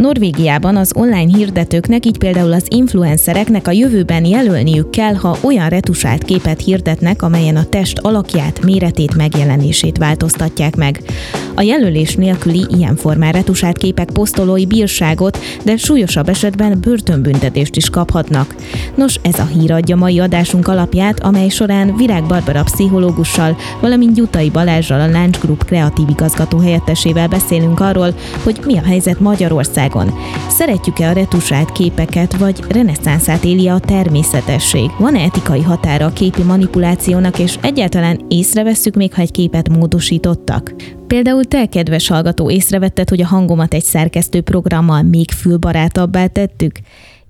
Norvégiában az online hirdetőknek, így például az influencereknek a jövőben jelölniük kell, ha olyan retusált képet hirdetnek, amelyen a test alakját, méretét, megjelenését változtatják meg. A jelölés nélküli ilyen formán retusált képek posztolói bírságot, de súlyosabb esetben börtönbüntetést is kaphatnak. Nos, ez a hír adja mai adásunk alapját, amely során Virág Barbara pszichológussal, valamint Gyutai Balázsral a Lunch Group kreatív igazgató helyettesével beszélünk arról, hogy mi a helyzet Magyarországon. Szeretjük-e a retusált képeket, vagy reneszánszát éli a természetesség? Van-e etikai határa a képi manipulációnak, és egyáltalán észrevesszük még, ha egy képet módosítottak? Például te, kedves hallgató, észrevetted, hogy a hangomat egy szerkesztő programmal még fülbarátabbá tettük?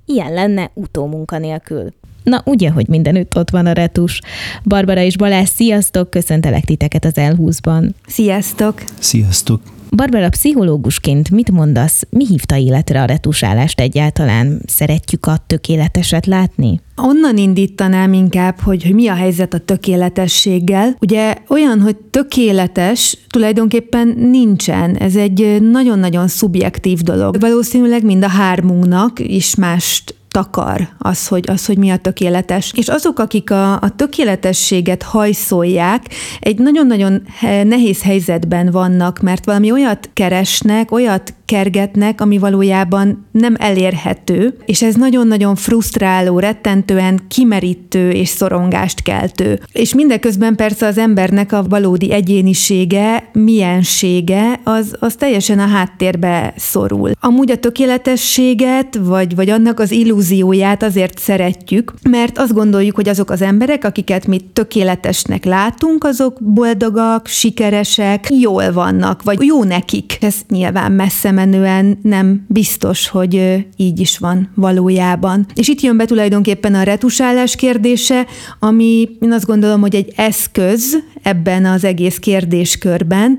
Ilyen lenne utómunka nélkül. Na, ugye, hogy mindenütt ott van a retus. Barbara és Balázs, sziasztok! Köszöntelek titeket az L20-ban. Sziasztok! Sziasztok! Barbara, pszichológusként mit mondasz, mi hívta életre a retusálást egyáltalán? Szeretjük a tökéleteset látni? Onnan indítanám inkább, hogy, hogy mi a helyzet a tökéletességgel. Ugye olyan, hogy tökéletes tulajdonképpen nincsen. Ez egy nagyon-nagyon szubjektív dolog. Valószínűleg mind a hármunknak is mást takar az, hogy, az, hogy mi a tökéletes. És azok, akik a, a tökéletességet hajszolják, egy nagyon-nagyon nehéz helyzetben vannak, mert valami olyat keresnek, olyat kergetnek, ami valójában nem elérhető, és ez nagyon-nagyon frusztráló, rettentően kimerítő és szorongást keltő. És mindeközben persze az embernek a valódi egyénisége, miensége, az, az teljesen a háttérbe szorul. Amúgy a tökéletességet, vagy, vagy annak az illúzióját azért szeretjük, mert azt gondoljuk, hogy azok az emberek, akiket mi tökéletesnek látunk, azok boldogak, sikeresek, jól vannak, vagy jó nekik. Ez nyilván messze menően nem biztos, hogy így is van valójában. És itt jön be tulajdonképpen a retusálás kérdése, ami én azt gondolom, hogy egy eszköz ebben az egész kérdéskörben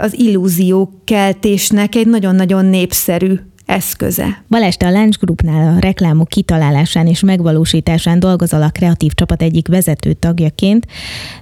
az illúzió keltésnek egy nagyon-nagyon népszerű eszköze. Balázs, a Lunch Groupnál a reklámok kitalálásán és megvalósításán dolgozol a kreatív csapat egyik vezető tagjaként.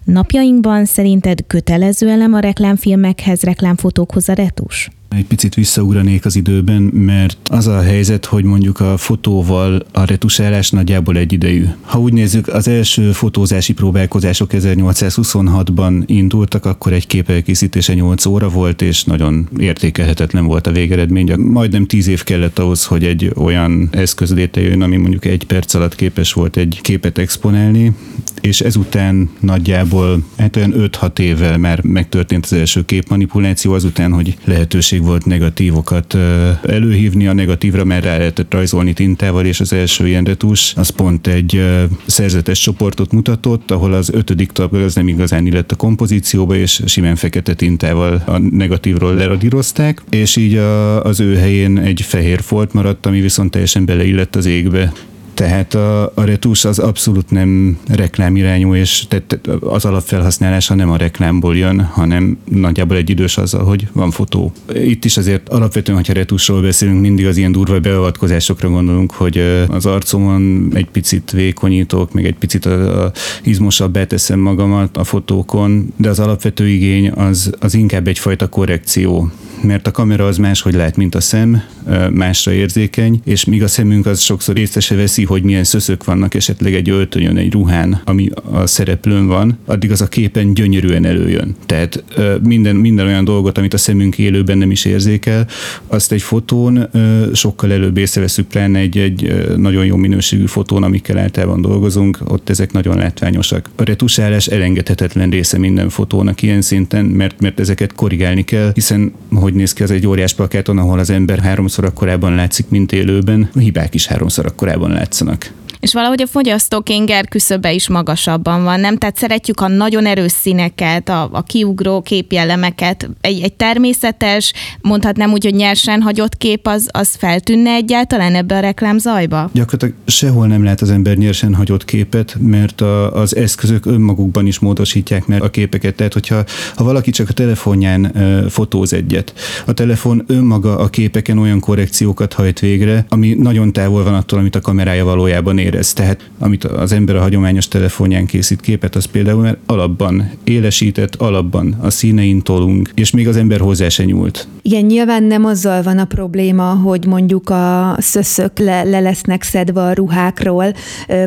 Napjainkban szerinted kötelező elem a reklámfilmekhez, reklámfotókhoz a retus? Egy picit visszaugranék az időben, mert az a helyzet, hogy mondjuk a fotóval a retusálás nagyjából egy idejű. Ha úgy nézzük, az első fotózási próbálkozások 1826-ban indultak, akkor egy kép elkészítése 8 óra volt, és nagyon értékelhetetlen volt a végeredmény. Majdnem 10 év kellett ahhoz, hogy egy olyan eszköz létrejön, ami mondjuk egy perc alatt képes volt egy képet exponálni, és ezután nagyjából hát olyan 5-6 évvel már megtörtént az első képmanipuláció, azután, hogy lehetőség lehetőség volt negatívokat előhívni, a negatívra már rá lehetett rajzolni tintával, és az első ilyen retus az pont egy szerzetes csoportot mutatott, ahol az ötödik tag az nem igazán illett a kompozícióba, és simán fekete tintával a negatívról leradírozták, és így a, az ő helyén egy fehér folt maradt, ami viszont teljesen beleillett az égbe. Tehát a, a retus az abszolút nem reklámirányú, és tehát az alapfelhasználása nem a reklámból jön, hanem nagyjából egy idős azzal, hogy van fotó. Itt is azért alapvetően, hogyha retusról beszélünk, mindig az ilyen durva beavatkozásokra gondolunk, hogy az arcomon egy picit vékonyítok, meg egy picit a, a izmosabbá teszem magamat a fotókon, de az alapvető igény az, az inkább egyfajta korrekció mert a kamera az máshogy lát, mint a szem, másra érzékeny, és míg a szemünk az sokszor észre se veszi, hogy milyen szöszök vannak esetleg egy öltönyön, egy ruhán, ami a szereplőn van, addig az a képen gyönyörűen előjön. Tehát minden, minden olyan dolgot, amit a szemünk élőben nem is érzékel, azt egy fotón sokkal előbb észreveszünk, pláne egy, egy nagyon jó minőségű fotón, amikkel általában dolgozunk, ott ezek nagyon látványosak. A retusálás elengedhetetlen része minden fotónak ilyen szinten, mert, mert ezeket korrigálni kell, hiszen hogy néz ki az egy óriás plakáton, ahol az ember háromszor akkorában látszik, mint élőben, a hibák is háromszor akkorában látszanak. És valahogy a fogyasztók inger küszöbe is magasabban van, nem? Tehát szeretjük a nagyon erős színeket, a, a kiugró képjellemeket. Egy, egy természetes, mondhatnám úgy, hogy nyersen hagyott kép, az, az feltűnne egyáltalán ebbe a reklámzajba? Gyakorlatilag sehol nem lát az ember nyersen hagyott képet, mert a, az eszközök önmagukban is módosítják meg a képeket. Tehát, hogyha ha valaki csak a telefonján e, fotóz egyet, a telefon önmaga a képeken olyan korrekciókat hajt végre, ami nagyon távol van attól, amit a kamerája valójában érez. Tehát amit az ember a hagyományos telefonján készít képet, az például mert alapban élesített, alapban a színein tolunk, és még az ember hozzá se nyúlt. Igen, nyilván nem azzal van a probléma, hogy mondjuk a szöszök le, le lesznek szedve a ruhákról,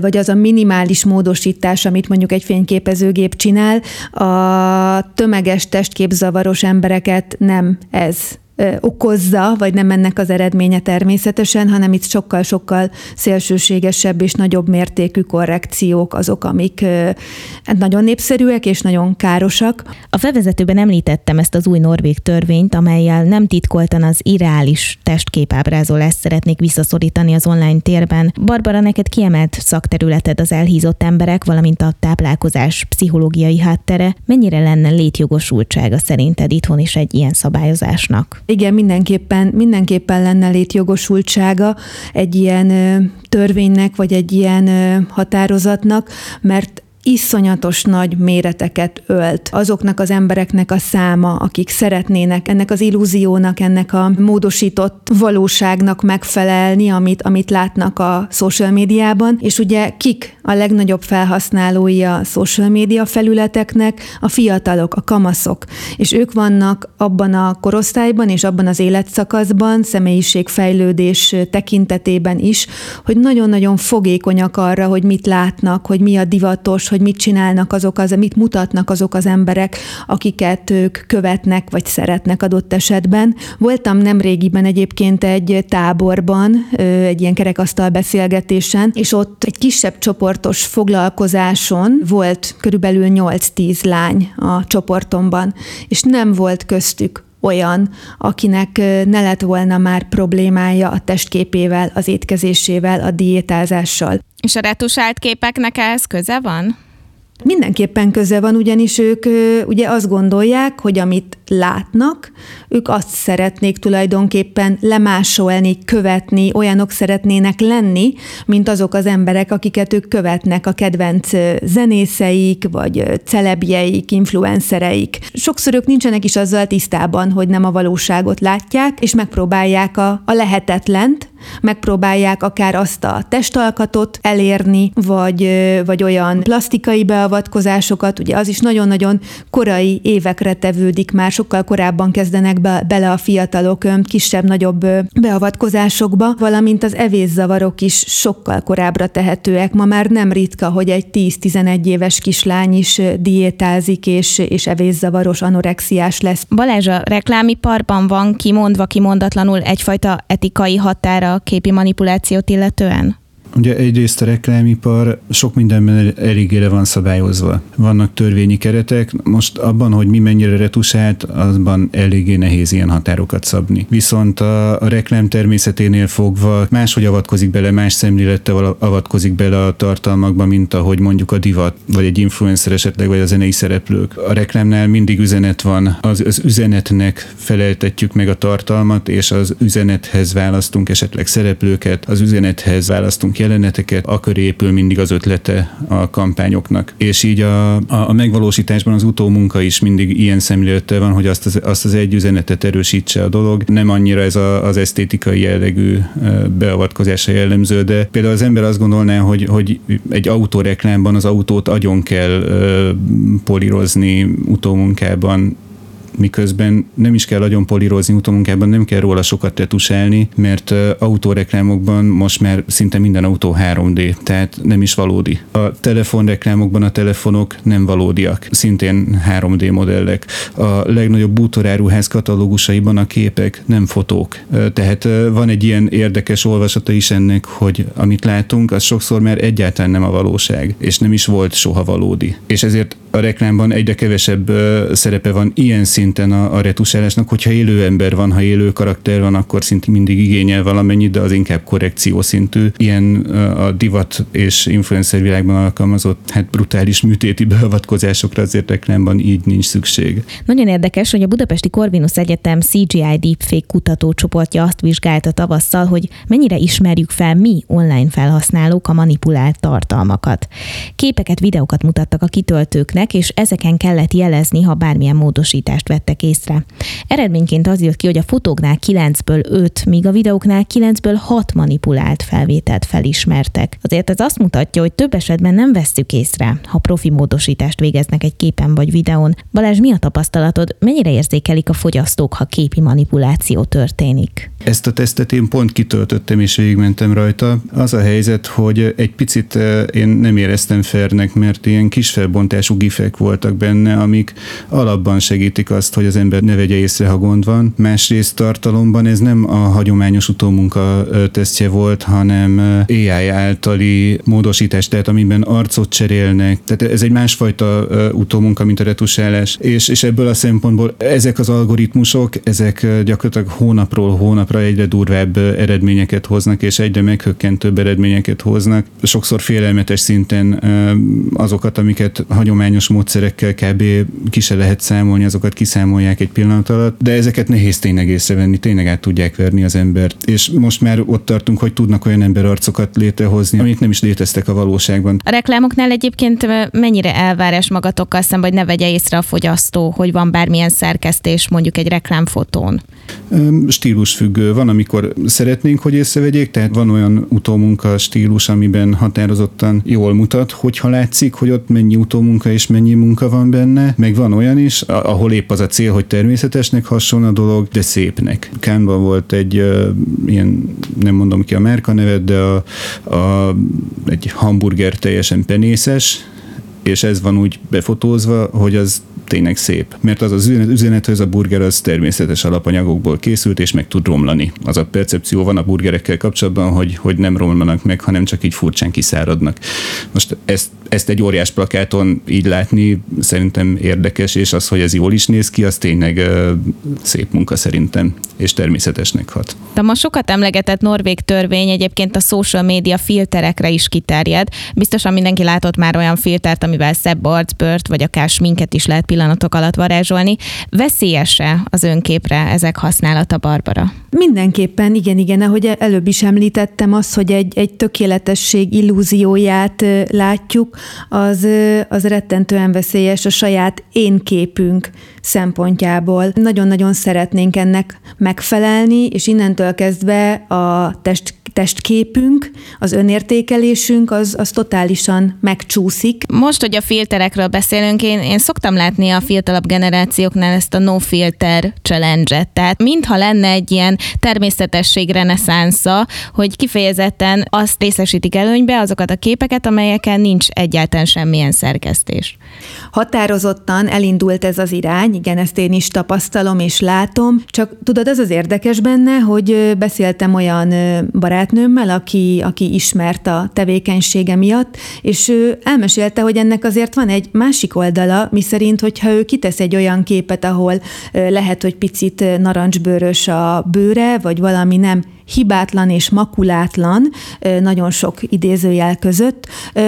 vagy az a minimális módosítás, amit mondjuk egy fényképezőgép csinál, a tömeges testképzavaros embereket nem ez okozza, vagy nem ennek az eredménye természetesen, hanem itt sokkal-sokkal szélsőségesebb és nagyobb mértékű korrekciók azok, amik hát nagyon népszerűek és nagyon károsak. A felvezetőben említettem ezt az új norvég törvényt, amelyel nem titkoltan az irreális testképábrázolást szeretnék visszaszorítani az online térben. Barbara, neked kiemelt szakterületed az elhízott emberek, valamint a táplálkozás pszichológiai háttere. Mennyire lenne létjogosultsága szerinted itthon is egy ilyen szabályozásnak? Igen, mindenképpen, mindenképpen lenne létjogosultsága egy ilyen törvénynek, vagy egy ilyen határozatnak, mert iszonyatos nagy méreteket ölt. Azoknak az embereknek a száma, akik szeretnének ennek az illúziónak, ennek a módosított valóságnak megfelelni, amit, amit látnak a social médiában, és ugye kik a legnagyobb felhasználói a social média felületeknek? A fiatalok, a kamaszok, és ők vannak abban a korosztályban és abban az életszakaszban, személyiségfejlődés tekintetében is, hogy nagyon-nagyon fogékonyak arra, hogy mit látnak, hogy mi a divatos, hogy mit csinálnak azok az, mit mutatnak azok az emberek, akiket ők követnek, vagy szeretnek adott esetben. Voltam nem régiben egyébként egy táborban, egy ilyen kerekasztal beszélgetésen, és ott egy kisebb csoportos foglalkozáson volt körülbelül 8-10 lány a csoportomban, és nem volt köztük olyan, akinek ne lett volna már problémája a testképével, az étkezésével, a diétázással. És a retusált képeknek ehhez köze van? Mindenképpen köze van, ugyanis ők ugye azt gondolják, hogy amit látnak, ők azt szeretnék tulajdonképpen lemásolni, követni, olyanok szeretnének lenni, mint azok az emberek, akiket ők követnek, a kedvenc zenészeik, vagy celebjeik, influencereik. Sokszor ők nincsenek is azzal tisztában, hogy nem a valóságot látják, és megpróbálják a, a lehetetlent, megpróbálják akár azt a testalkatot elérni, vagy, vagy olyan plastikai beavatkozásokat, ugye az is nagyon-nagyon korai évekre tevődik, már sokkal korábban kezdenek be, bele a fiatalok kisebb-nagyobb beavatkozásokba, valamint az evészavarok is sokkal korábbra tehetőek. Ma már nem ritka, hogy egy 10-11 éves kislány is diétázik, és, és evészavaros, anorexiás lesz. Balázs, a reklámiparban van kimondva, kimondatlanul egyfajta etikai határa képi manipulációt illetően? Ugye egyrészt a reklámipar sok mindenben eléggére van szabályozva. Vannak törvényi keretek, most abban, hogy mi mennyire retusált, azban eléggé nehéz ilyen határokat szabni. Viszont a, a reklám természeténél fogva máshogy avatkozik bele, más szemlélettel avatkozik bele a tartalmakba, mint ahogy mondjuk a divat, vagy egy influencer esetleg, vagy a zenei szereplők. A reklámnál mindig üzenet van, az, az üzenetnek feleltetjük meg a tartalmat, és az üzenethez választunk esetleg szereplőket, az üzenethez választunk jeleneteket, akkor épül mindig az ötlete a kampányoknak. És így a, a, a megvalósításban az utómunka is mindig ilyen szemlélettel van, hogy azt az, azt az egy üzenetet erősítse a dolog. Nem annyira ez a, az esztétikai jellegű beavatkozása jellemző, de például az ember azt gondolná, hogy, hogy egy autóreklámban az autót agyon kell polírozni utómunkában, miközben nem is kell nagyon polírozni utómunkában, nem kell róla sokat tetusálni, mert autóreklámokban most már szinte minden autó 3D, tehát nem is valódi. A telefonreklámokban a telefonok nem valódiak, szintén 3D modellek. A legnagyobb bútoráruház katalógusaiban a képek nem fotók. Tehát van egy ilyen érdekes olvasata is ennek, hogy amit látunk, az sokszor már egyáltalán nem a valóság, és nem is volt soha valódi. És ezért a reklámban egyre kevesebb szerepe van ilyen szinten a, a retusálásnak, hogyha élő ember van, ha élő karakter van, akkor szinte mindig igényel valamennyit, de az inkább korrekció szintű. Ilyen a divat és influencer világban alkalmazott hát brutális műtéti beavatkozásokra azért reklámban így nincs szükség. Nagyon érdekes, hogy a Budapesti Corvinus Egyetem CGI Deepfake kutatócsoportja azt vizsgálta tavasszal, hogy mennyire ismerjük fel mi online felhasználók a manipulált tartalmakat. Képeket, videókat mutattak a kitöltőknek, és ezeken kellett jelezni, ha bármilyen módosítást vettek észre. Eredményként az jött ki, hogy a fotóknál 9-ből 5, míg a videóknál 9-ből 6 manipulált felvételt felismertek. Azért ez azt mutatja, hogy több esetben nem vesszük észre, ha profi módosítást végeznek egy képen vagy videón. Balázs, mi a tapasztalatod? Mennyire érzékelik a fogyasztók, ha képi manipuláció történik? Ezt a tesztet én pont kitöltöttem és végigmentem rajta. Az a helyzet, hogy egy picit eh, én nem éreztem fernek, mert ilyen kis felbontású gifek voltak benne, amik alapban segítik azt, hogy az ember ne vegye észre, ha gond van. Másrészt tartalomban ez nem a hagyományos utómunka tesztje volt, hanem AI általi módosítás, tehát amiben arcot cserélnek. Tehát ez egy másfajta utómunka, mint a retusálás. És, és ebből a szempontból ezek az algoritmusok, ezek gyakorlatilag hónapról hónapra napra egyre durvább eredményeket hoznak, és egyre meghökkentőbb eredményeket hoznak. Sokszor félelmetes szinten azokat, amiket hagyományos módszerekkel kb. ki se lehet számolni, azokat kiszámolják egy pillanat alatt, de ezeket nehéz tényleg észrevenni, tényleg át tudják verni az embert. És most már ott tartunk, hogy tudnak olyan emberarcokat létrehozni, amik nem is léteztek a valóságban. A reklámoknál egyébként mennyire elvárás magatokkal szemben, hogy ne vegye észre a fogyasztó, hogy van bármilyen szerkesztés mondjuk egy reklámfotón? Stílus függő. Van, amikor szeretnénk, hogy észrevegyék, tehát van olyan utómunka stílus, amiben határozottan jól mutat, hogyha látszik, hogy ott mennyi utómunka és mennyi munka van benne, meg van olyan is, ahol épp az a cél, hogy természetesnek hasonló a dolog, de szépnek. Kánban volt egy uh, ilyen, nem mondom ki a márka nevet, de a, a, egy hamburger teljesen penészes, és ez van úgy befotózva, hogy az tényleg szép. Mert az az üzenet, hogy ez a burger az természetes alapanyagokból készült, és meg tud romlani. Az a percepció van a burgerekkel kapcsolatban, hogy, hogy nem romlanak meg, hanem csak így furcsán kiszáradnak. Most ezt, ezt egy óriás plakáton így látni szerintem érdekes, és az, hogy ez jól is néz ki, az tényleg uh, szép munka szerintem, és természetesnek hat. A ma sokat emlegetett norvég törvény egyébként a social media filterekre is kiterjed. Biztosan mindenki látott már olyan filtert, amivel szebb arcbört, vagy akár minket is lehet pillanatok alatt varázsolni. Veszélyese az önképre ezek használata, Barbara? Mindenképpen, igen, igen, ahogy előbb is említettem, az, hogy egy, egy tökéletesség illúzióját látjuk, az, az rettentően veszélyes a saját én képünk szempontjából. Nagyon-nagyon szeretnénk ennek megfelelni, és innentől kezdve a test testképünk, az önértékelésünk az, az totálisan megcsúszik. Most, hogy a filterekről beszélünk, én, én szoktam látni a fiatalabb generációknál ezt a no filter challenge-et. Tehát mintha lenne egy ilyen természetesség reneszánsza, hogy kifejezetten azt részesítik előnybe azokat a képeket, amelyeken nincs egyáltalán semmilyen szerkesztés. Határozottan elindult ez az irány, igen, ezt én is tapasztalom és látom, csak tudod, ez az érdekes benne, hogy beszéltem olyan barát barátnőmmel, aki, aki ismert a tevékenysége miatt, és ő elmesélte, hogy ennek azért van egy másik oldala, miszerint, hogyha ő kitesz egy olyan képet, ahol lehet, hogy picit narancsbőrös a bőre, vagy valami nem hibátlan és makulátlan, nagyon sok idézőjel között,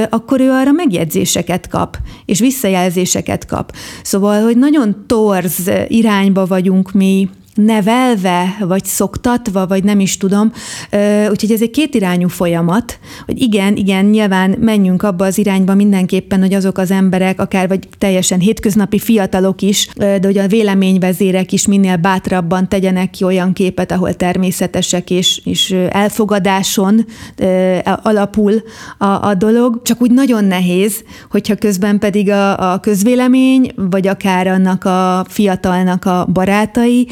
akkor ő arra megjegyzéseket kap, és visszajelzéseket kap. Szóval, hogy nagyon torz irányba vagyunk mi nevelve, vagy szoktatva, vagy nem is tudom. Úgyhogy ez egy kétirányú folyamat, hogy igen, igen, nyilván menjünk abba az irányba mindenképpen, hogy azok az emberek, akár vagy teljesen hétköznapi fiatalok is, de hogy a véleményvezérek is minél bátrabban tegyenek ki olyan képet, ahol természetesek és, és elfogadáson alapul a, a dolog. Csak úgy nagyon nehéz, hogyha közben pedig a, a közvélemény, vagy akár annak a fiatalnak a barátai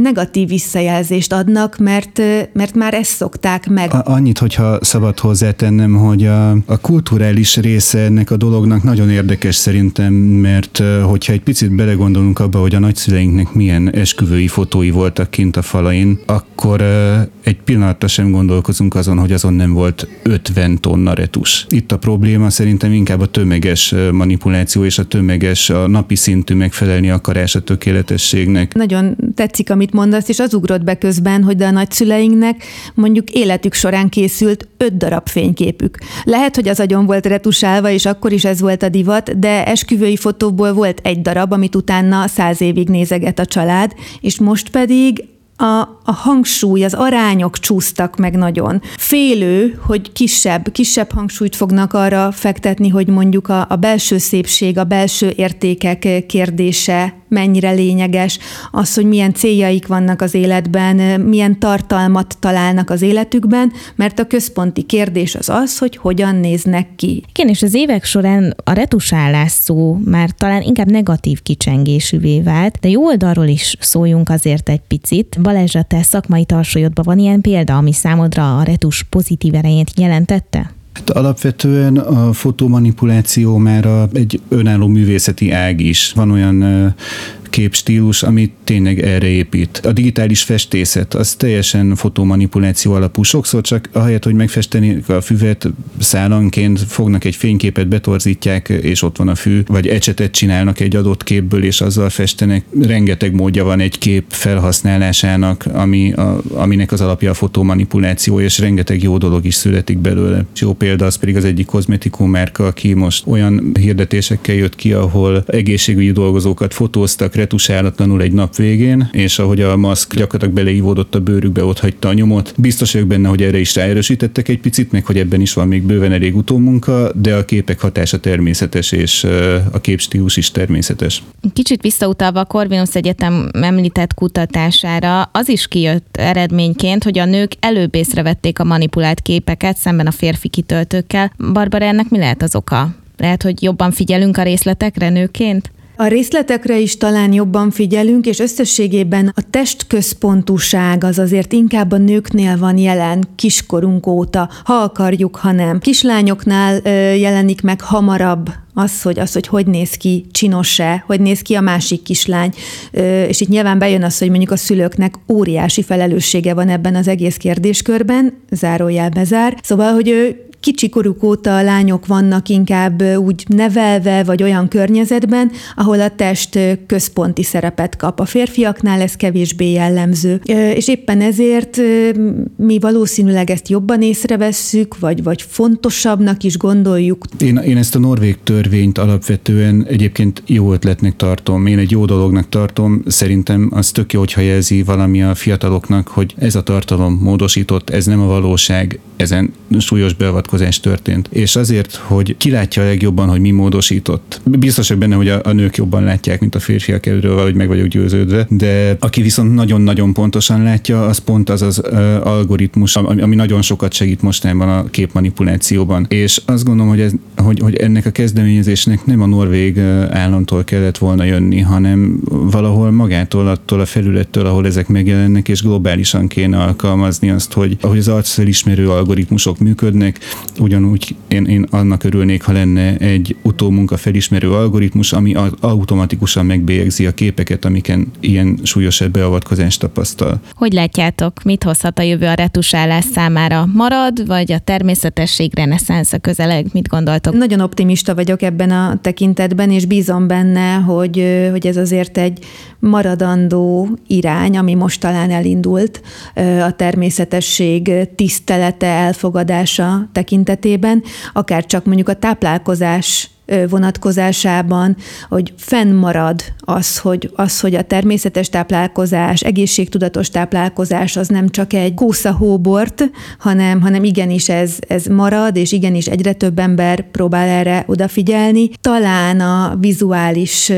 negatív visszajelzést adnak, mert, mert már ezt szokták meg. A, annyit, hogyha szabad hozzátennem, hogy a, a kulturális része ennek a dolognak nagyon érdekes szerintem, mert hogyha egy picit belegondolunk abba, hogy a nagyszüleinknek milyen esküvői fotói voltak kint a falain, akkor egy pillanatra sem gondolkozunk azon, hogy azon nem volt 50 tonna retus. Itt a probléma szerintem inkább a tömeges manipuláció és a tömeges, a napi szintű megfelelni akarás a tökéletességnek. Nagyon tetszik, amit mondasz, és az ugrott be közben, hogy a nagyszüleinknek mondjuk életük során készült öt darab fényképük. Lehet, hogy az agyon volt retusálva, és akkor is ez volt a divat, de esküvői fotóból volt egy darab, amit utána száz évig nézeget a család, és most pedig a, a hangsúly, az arányok csúsztak meg nagyon. Félő, hogy kisebb, kisebb hangsúlyt fognak arra fektetni, hogy mondjuk a, a belső szépség, a belső értékek kérdése mennyire lényeges, az, hogy milyen céljaik vannak az életben, milyen tartalmat találnak az életükben, mert a központi kérdés az az, hogy hogyan néznek ki. Igen, és az évek során a retusálás szó már talán inkább negatív kicsengésűvé vált, de jó oldalról is szóljunk azért egy picit. Balázs, a te szakmai tarsajodban van ilyen példa, ami számodra a retus pozitív erejét jelentette? Hát alapvetően a fotomanipuláció már a, egy önálló művészeti ág is. Van olyan képstílus, ami tényleg erre épít. A digitális festészet, az teljesen fotomanipuláció alapú. Sokszor csak ahelyett, hogy megfesteni a füvet szálanként, fognak egy fényképet, betorzítják, és ott van a fű, vagy ecsetet csinálnak egy adott képből, és azzal festenek. Rengeteg módja van egy kép felhasználásának, ami a, aminek az alapja a fotomanipuláció, és rengeteg jó dolog is születik belőle. Jó példa az pedig az egyik kozmetikum márka, aki most olyan hirdetésekkel jött ki, ahol egészségügyi dolgozókat fotóztak, retusálatlanul egy nap végén, és ahogy a maszk gyakorlatilag beleívódott a bőrükbe, ott hagyta a nyomot. Biztos vagyok benne, hogy erre is ráerősítettek egy picit, meg hogy ebben is van még bőven elég utómunka, de a képek hatása természetes, és a képstílus is természetes. Kicsit visszautalva a Corvinus Egyetem említett kutatására, az is kijött eredményként, hogy a nők előbb észrevették a manipulált képeket szemben a férfi kitöltőkkel. Barbara, ennek mi lehet az oka? Lehet, hogy jobban figyelünk a részletekre nőként? A részletekre is talán jobban figyelünk, és összességében a testközpontúság az azért inkább a nőknél van jelen kiskorunk óta, ha akarjuk, ha nem. Kislányoknál ö, jelenik meg hamarabb az, hogy, az, hogy hogy néz ki, csinos-e, hogy néz ki a másik kislány, és itt nyilván bejön az, hogy mondjuk a szülőknek óriási felelőssége van ebben az egész kérdéskörben, zárójel bezár. Szóval, hogy ő kicsi koruk óta a lányok vannak inkább úgy nevelve, vagy olyan környezetben, ahol a test központi szerepet kap. A férfiaknál ez kevésbé jellemző. És éppen ezért mi valószínűleg ezt jobban észrevesszük, vagy, vagy fontosabbnak is gondoljuk. Én, én ezt a norvég törvényt alapvetően egyébként jó ötletnek tartom. Én egy jó dolognak tartom. Szerintem az tök jó, hogyha jelzi valami a fiataloknak, hogy ez a tartalom módosított, ez nem a valóság, ezen súlyos beavatkozás vállalkozás történt. És azért, hogy ki látja a legjobban, hogy mi módosított. Biztos vagyok benne, hogy a, a nők jobban látják, mint a férfiak erről, hogy meg vagyok győződve, de aki viszont nagyon-nagyon pontosan látja, az pont az az uh, algoritmus, ami, ami nagyon sokat segít mostanában a képmanipulációban. És azt gondolom, hogy, ez, hogy, hogy ennek a kezdeményezésnek nem a norvég államtól kellett volna jönni, hanem valahol magától, attól a felülettől, ahol ezek megjelennek, és globálisan kéne alkalmazni azt, hogy ahogy az arcfelismerő algoritmusok működnek, ugyanúgy én, én annak örülnék, ha lenne egy utómunka felismerő algoritmus, ami automatikusan megbélyegzi a képeket, amiken ilyen súlyosabb beavatkozást tapasztal. Hogy látjátok, mit hozhat a jövő a retusálás számára? Marad, vagy a természetesség a közeleg? Mit gondoltok? Nagyon optimista vagyok ebben a tekintetben, és bízom benne, hogy, hogy ez azért egy maradandó irány, ami most talán elindult, a természetesség tisztelete, elfogadása tekintetében, akár csak mondjuk a táplálkozás vonatkozásában, hogy fennmarad az, hogy, az, hogy a természetes táplálkozás, egészségtudatos táplálkozás az nem csak egy kósza hóbort, hanem, hanem igenis ez, ez marad, és igenis egyre több ember próbál erre odafigyelni. Talán a vizuális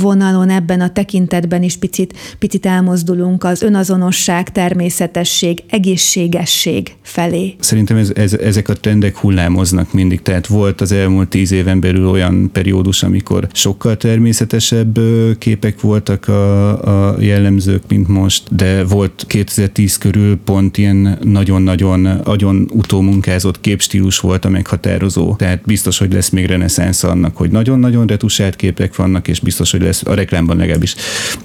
vonalon ebben a tekintetben is picit, picit elmozdulunk az önazonosság, természetesség, egészségesség felé. Szerintem ez, ez, ezek a trendek hullámoznak mindig, tehát volt az elmúlt tíz éven belül olyan periódus, amikor sokkal természetesebb képek voltak a, a jellemzők, mint most, de volt 2010 körül pont ilyen nagyon-nagyon agyon utómunkázott képstílus volt a meghatározó. Tehát biztos, hogy lesz még reneszánsz annak, hogy nagyon-nagyon retusált képek vannak, és biztos, hogy lesz a reklámban legalábbis,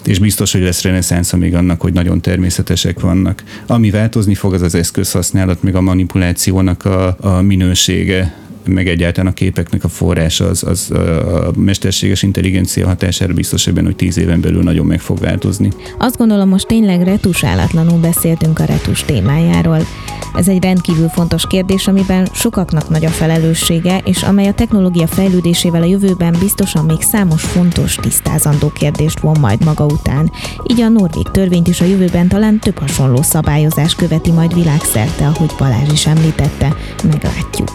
és biztos, hogy lesz reneszánsz még annak, hogy nagyon természetesek vannak. Ami változni fog, az az eszközhasználat, meg a manipulációnak a, a minősége meg egyáltalán a képeknek a forrása az, az a mesterséges intelligencia hatására biztos ebben, hogy tíz éven belül nagyon meg fog változni. Azt gondolom, most tényleg retusálatlanul beszéltünk a retus témájáról. Ez egy rendkívül fontos kérdés, amiben sokaknak nagy a felelőssége, és amely a technológia fejlődésével a jövőben biztosan még számos fontos, tisztázandó kérdést von majd maga után. Így a norvég törvényt is a jövőben talán több hasonló szabályozás követi majd világszerte, ahogy Balázs is említette. Meglátjuk.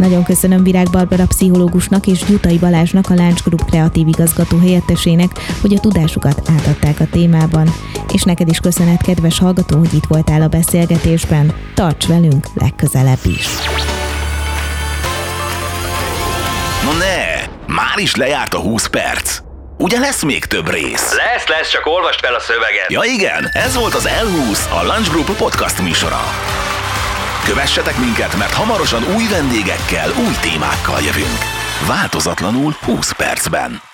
Nagyon köszönöm Virág Barbara pszichológusnak és Gyutai Balázsnak, a Láncs Group kreatív igazgató helyettesének, hogy a tudásukat átadták a témában. És neked is köszönet, kedves hallgató, hogy itt voltál a beszélgetésben. Tarts velünk legközelebb is! No ne! Már is lejárt a 20 perc! Ugye lesz még több rész? Lesz, lesz, csak olvast fel a szöveget. Ja igen, ez volt az L20, a Lunch Group podcast műsora. Kövessetek minket, mert hamarosan új vendégekkel, új témákkal jövünk. Változatlanul 20 percben.